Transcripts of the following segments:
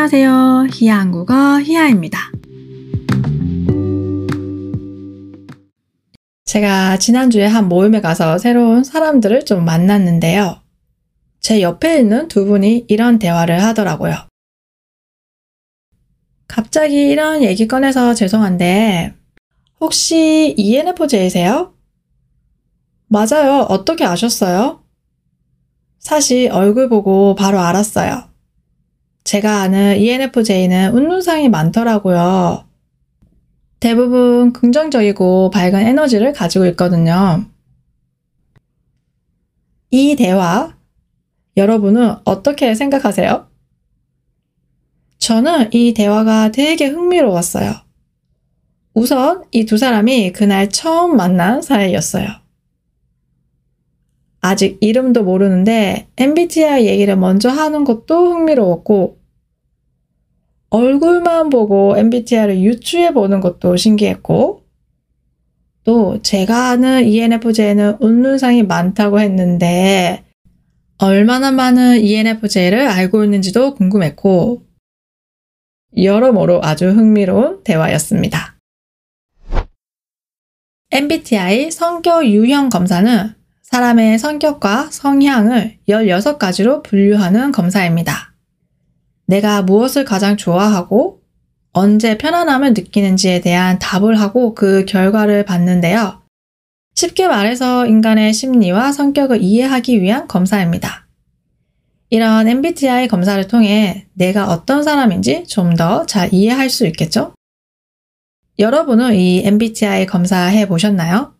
안녕하세요. 히야 한국어 히야입니다. 제가 지난주에 한 모임에 가서 새로운 사람들을 좀 만났는데요. 제 옆에 있는 두 분이 이런 대화를 하더라고요. 갑자기 이런 얘기 꺼내서 죄송한데, 혹시 ENFJ세요? 맞아요. 어떻게 아셨어요? 사실 얼굴 보고 바로 알았어요. 제가 아는 ENFJ는 운눈상이 많더라고요. 대부분 긍정적이고 밝은 에너지를 가지고 있거든요. 이 대화, 여러분은 어떻게 생각하세요? 저는 이 대화가 되게 흥미로웠어요. 우선 이 두 사람이 그날 처음 만난 사이였어요. 아직 이름도 모르는데 MBTI 얘기를 먼저 하는 것도 흥미로웠고, 얼굴만 보고 MBTI를 유추해 보는 것도 신기했고, 또 제가 아는 ENFJ는 운눈상이 많다고 했는데, 얼마나 많은 ENFJ를 알고 있는지도 궁금했고, 여러모로 아주 흥미로운 대화였습니다. MBTI 성격 유형 검사는 사람의 성격과 성향을 16가지로 분류하는 검사입니다. 내가 무엇을 가장 좋아하고 언제 편안함을 느끼는지에 대한 답을 하고 그 결과를 받는데요. 쉽게 말해서 인간의 심리와 성격을 이해하기 위한 검사입니다. 이런 MBTI 검사를 통해 내가 어떤 사람인지 좀 더 잘 이해할 수 있겠죠? 여러분은 이 MBTI 검사해 보셨나요?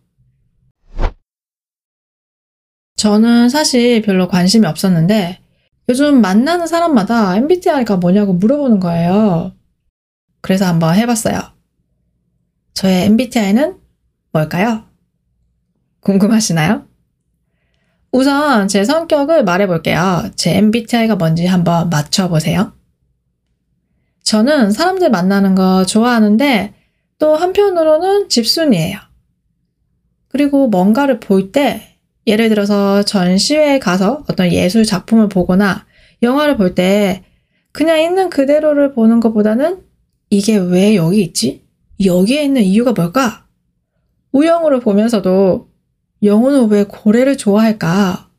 저는 사실 별로 관심이 없었는데 요즘 만나는 사람마다 MBTI가 뭐냐고 물어보는 거예요. 그래서 한번 해봤어요. 저의 MBTI는 뭘까요? 궁금하시나요? 우선 제 성격을 말해볼게요. 제 MBTI가 뭔지 한번 맞춰보세요. 저는 사람들 만나는 거 좋아하는데 또 한편으로는 집순이에요. 그리고 뭔가를 볼 때 예를 들어서 전시회에 가서 어떤 예술 작품을 보거나 영화를 볼 때 그냥 있는 그대로를 보는 것보다는 이게 왜 여기 있지? 여기에 있는 이유가 뭘까? 우영우를 보면서도 영우는 왜 고래를 좋아할까?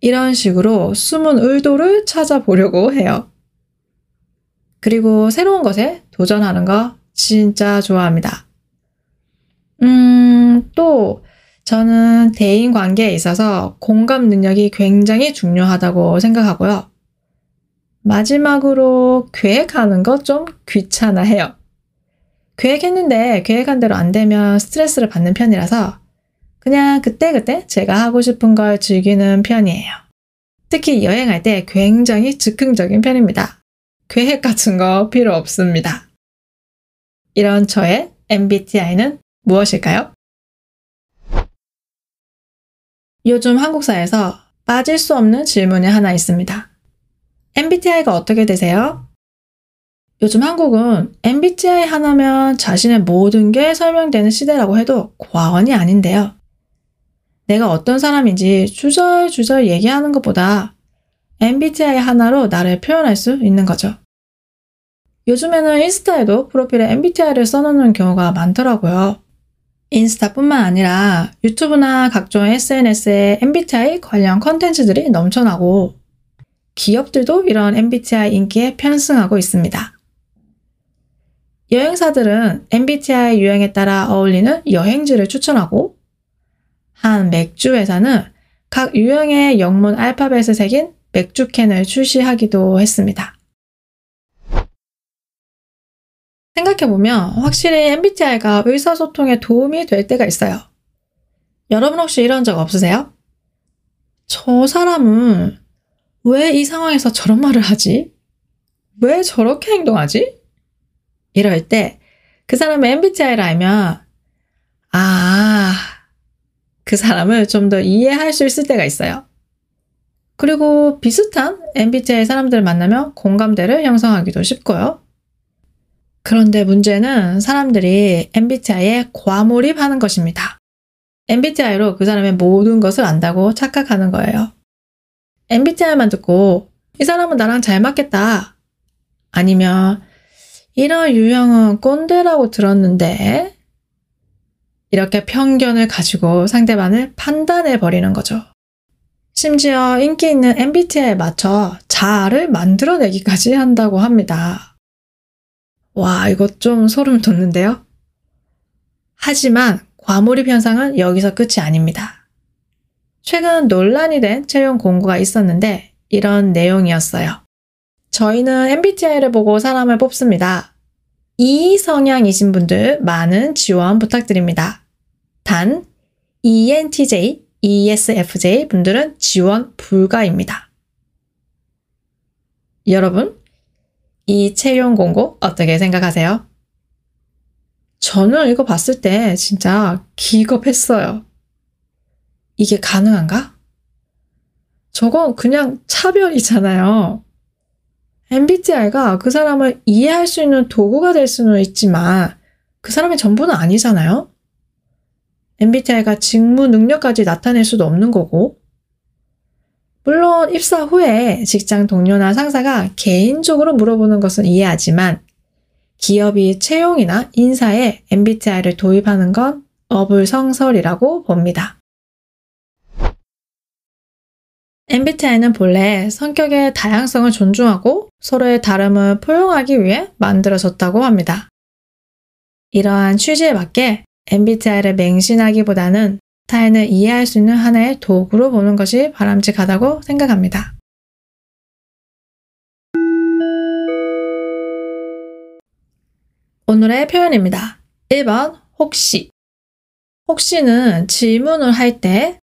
이런 식으로 숨은 의도를 찾아보려고 해요. 그리고 새로운 것에 도전하는 거 진짜 좋아합니다. 음, 또 저는 대인 관계에 있어서 공감 능력이 굉장히 중요하다고 생각하고요. 마지막으로 계획하는 거 좀 귀찮아 해요. 계획했는데 계획한 대로 안 되면 스트레스를 받는 편이라서 그냥 그때그때 제가 하고 싶은 걸 즐기는 편이에요. 특히 여행할 때 굉장히 즉흥적인 편입니다. 계획 같은 거 필요 없습니다. 이런 저의 MBTI는 무엇일까요? 요즘 한국사에서 빠질 수 없는 질문이 하나 있습니다. MBTI가 어떻게 되세요? 요즘 한국은 MBTI 하나면 자신의 모든 게 설명되는 시대라고 해도 과언이 아닌데요. 내가 어떤 사람인지 주절주절 얘기하는 것보다 MBTI 하나로 나를 표현할 수 있는 거죠. 요즘에는 인스타에도 프로필에 MBTI를 써놓는 경우가 많더라고요. 인스타뿐만 아니라 유튜브나 각종 SNS에 MBTI 관련 컨텐츠들이 넘쳐나고 기업들도 이런 MBTI 인기에 편승하고 있습니다. 여행사들은 MBTI 유행에 따라 어울리는 여행지를 추천하고 한 맥주 회사는 각 유형의 영문 알파벳을 새긴 맥주캔을 출시하기도 했습니다. 생각해보면 확실히 MBTI가 의사소통에 도움이 될 때가 있어요. 여러분 혹시 이런 적 없으세요? 저 사람은 왜 이 상황에서 저런 말을 하지? 왜 저렇게 행동하지? 이럴 때 그 사람의 MBTI를 알면 아, 그 사람을 좀 더 이해할 수 있을 때가 있어요. 그리고 비슷한 MBTI 사람들을 만나면 공감대를 형성하기도 쉽고요. 그런데 문제는 사람들이 MBTI에 과몰입하는 것입니다. MBTI로 그 사람의 모든 것을 안다고 착각하는 거예요. MBTI만 듣고 이 사람은 나랑 잘 맞겠다. 아니면 이런 유형은 꼰대라고 들었는데 이렇게 편견을 가지고 상대방을 판단해 버리는 거죠. 심지어 인기 있는 MBTI에 맞춰 자아를 만들어내기까지 한다고 합니다. 와, 이거 좀 소름 돋는데요? 하지만 과몰입 현상은 여기서 끝이 아닙니다. 최근 논란이 된 채용 공고가 있었는데 이런 내용이었어요. 저희는 MBTI를 보고 사람을 뽑습니다. 이 성향이신 분들 많은 지원 부탁드립니다. 단 ENTJ, ESFJ 분들은 지원 불가입니다. 여러분, 이 채용 공고 어떻게 생각하세요? 저는 이거 봤을 때 진짜 기겁했어요. 이게 가능한가? 저건 그냥 차별이잖아요. MBTI가 그 사람을 이해할 수 있는 도구가 될 수는 있지만 그 사람의 전부는 아니잖아요. MBTI가 직무 능력까지 나타낼 수도 없는 거고. 물론 입사 후에 직장 동료나 상사가 개인적으로 물어보는 것은 이해하지만 기업이 채용이나 인사에 MBTI를 도입하는 건 어불성설이라고 봅니다. MBTI는 본래 성격의 다양성을 존중하고 서로의 다름을 포용하기 위해 만들어졌다고 합니다. 이러한 취지에 맞게 MBTI를 맹신하기보다는 타인을 이해할 수 있는 하나의 도구로 보는 것이 바람직하다고 생각합니다. 오늘의 표현입니다. 1번 혹시 혹시는 질문을 할 때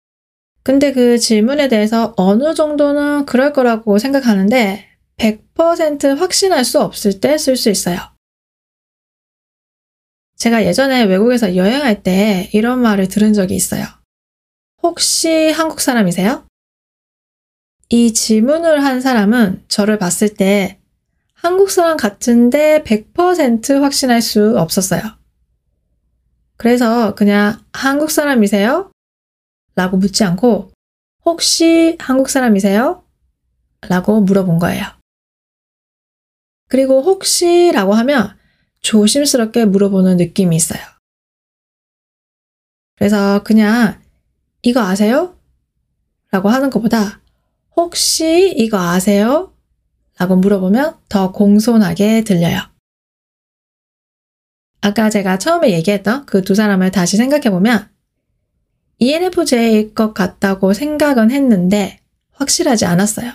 근데 그 질문에 대해서 어느 정도는 그럴 거라고 생각하는데 100% 확신할 수 없을 때 쓸 수 있어요. 제가 예전에 외국에서 여행할 때 이런 말을 들은 적이 있어요. 혹시 한국 사람이세요? 이 질문을 한 사람은 저를 봤을 때 한국 사람 같은데 100% 확신할 수 없었어요. 그래서 그냥 한국 사람이세요? 라고 묻지 않고 혹시 한국 사람이세요? 라고 물어본 거예요. 그리고 혹시 라고 하면 조심스럽게 물어보는 느낌이 있어요. 그래서 그냥 이거 아세요? 라고 하는 것보다 혹시 이거 아세요? 라고 물어보면 더 공손하게 들려요. 아까 제가 처음에 얘기했던 그 두 사람을 다시 생각해보면 ENFJ일 것 같다고 생각은 했는데 확실하지 않았어요.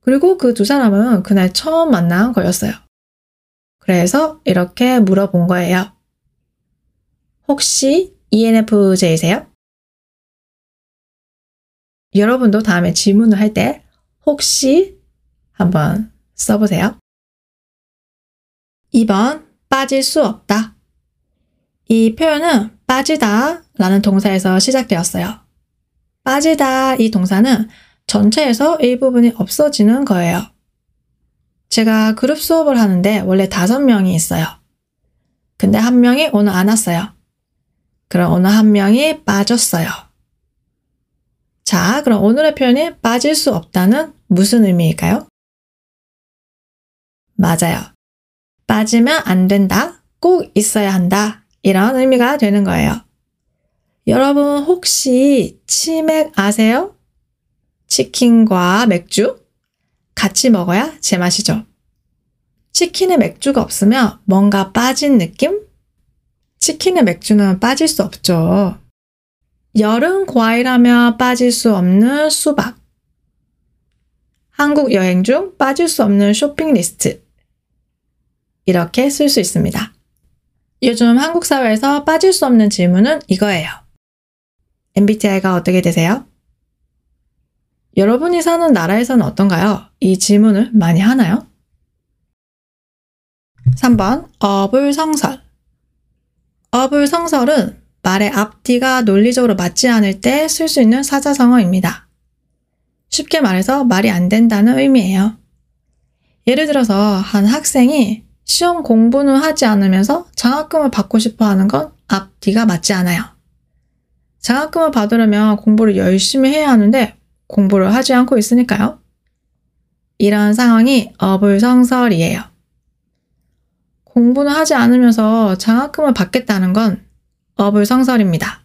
그리고 그 두 사람은 그날 처음 만난 거였어요. 그래서 이렇게 물어본 거예요. 혹시 ENFJ세요? 여러분도 다음에 질문을 할 때 혹시 한번 써보세요. 2번 빠질 수 없다. 이 표현은 빠지다 라는 동사에서 시작되었어요. 빠지다 이 동사는 전체에서 일부분이 없어지는 거예요. 제가 그룹 수업을 하는데 원래 다섯 명이 있어요. 근데 한 명이 오늘 안 왔어요. 그럼 오늘 한 명이 빠졌어요. 자, 그럼 오늘의 표현이 빠질 수 없다는 무슨 의미일까요? 맞아요. 빠지면 안 된다. 꼭 있어야 한다. 이런 의미가 되는 거예요. 여러분 혹시 치맥 아세요? 치킨과 맥주? 같이 먹어야 제맛이죠. 치킨에 맥주가 없으면 뭔가 빠진 느낌? 치킨에 맥주는 빠질 수 없죠. 여름 과일하면 빠질 수 없는 수박. 한국 여행 중 빠질 수 없는 쇼핑 리스트. 이렇게 쓸 수 있습니다. 요즘 한국 사회에서 빠질 수 없는 질문은 이거예요. MBTI가 어떻게 되세요? 여러분이 사는 나라에서는 어떤가요? 이 질문을 많이 하나요? 3번 어불성설 어불성설은 말의 앞뒤가 논리적으로 맞지 않을 때 쓸 수 있는 사자성어입니다. 쉽게 말해서 말이 안 된다는 의미예요. 예를 들어서 한 학생이 시험 공부는 하지 않으면서 장학금을 받고 싶어 하는 건 앞뒤가 맞지 않아요. 장학금을 받으려면 공부를 열심히 해야 하는데 공부를 하지 않고 있으니까요. 이런 상황이 어불성설이에요. 공부는 하지 않으면서 장학금을 받겠다는 건 어불성설입니다.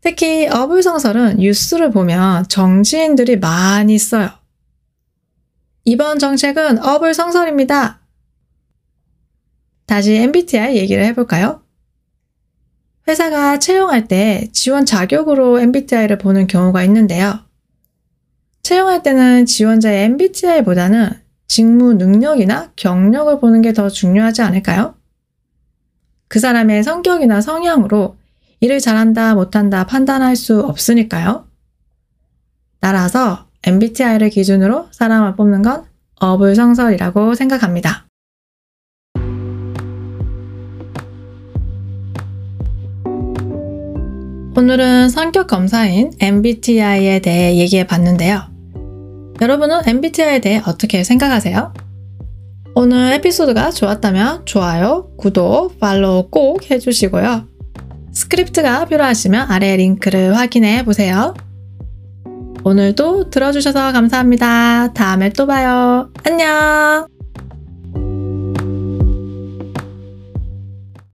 특히 어불성설은 뉴스를 보면 정치인들이 많이 써요. 이번 정책은 어불성설입니다. 다시 MBTI 얘기를 해볼까요? 회사가 채용할 때 지원 자격으로 MBTI를 보는 경우가 있는데요. 채용할 때는 지원자의 MBTI보다는 직무 능력이나 경력을 보는 게 더 중요하지 않을까요? 그 사람의 성격이나 성향으로 일을 잘한다, 못한다 판단할 수 없으니까요. 따라서 MBTI를 기준으로 사람을 뽑는 건 어불성설이라고 생각합니다. 오늘은 성격 검사인 MBTI에 대해 얘기해 봤는데요. 여러분은 MBTI에 대해 어떻게 생각하세요? 오늘 에피소드가 좋았다면 좋아요, 구독, 팔로우 꼭 해주시고요. 스크립트가 필요하시면 아래 링크를 확인해 보세요. 오늘도 들어주셔서 감사합니다. 다음에 또 봐요. 안녕!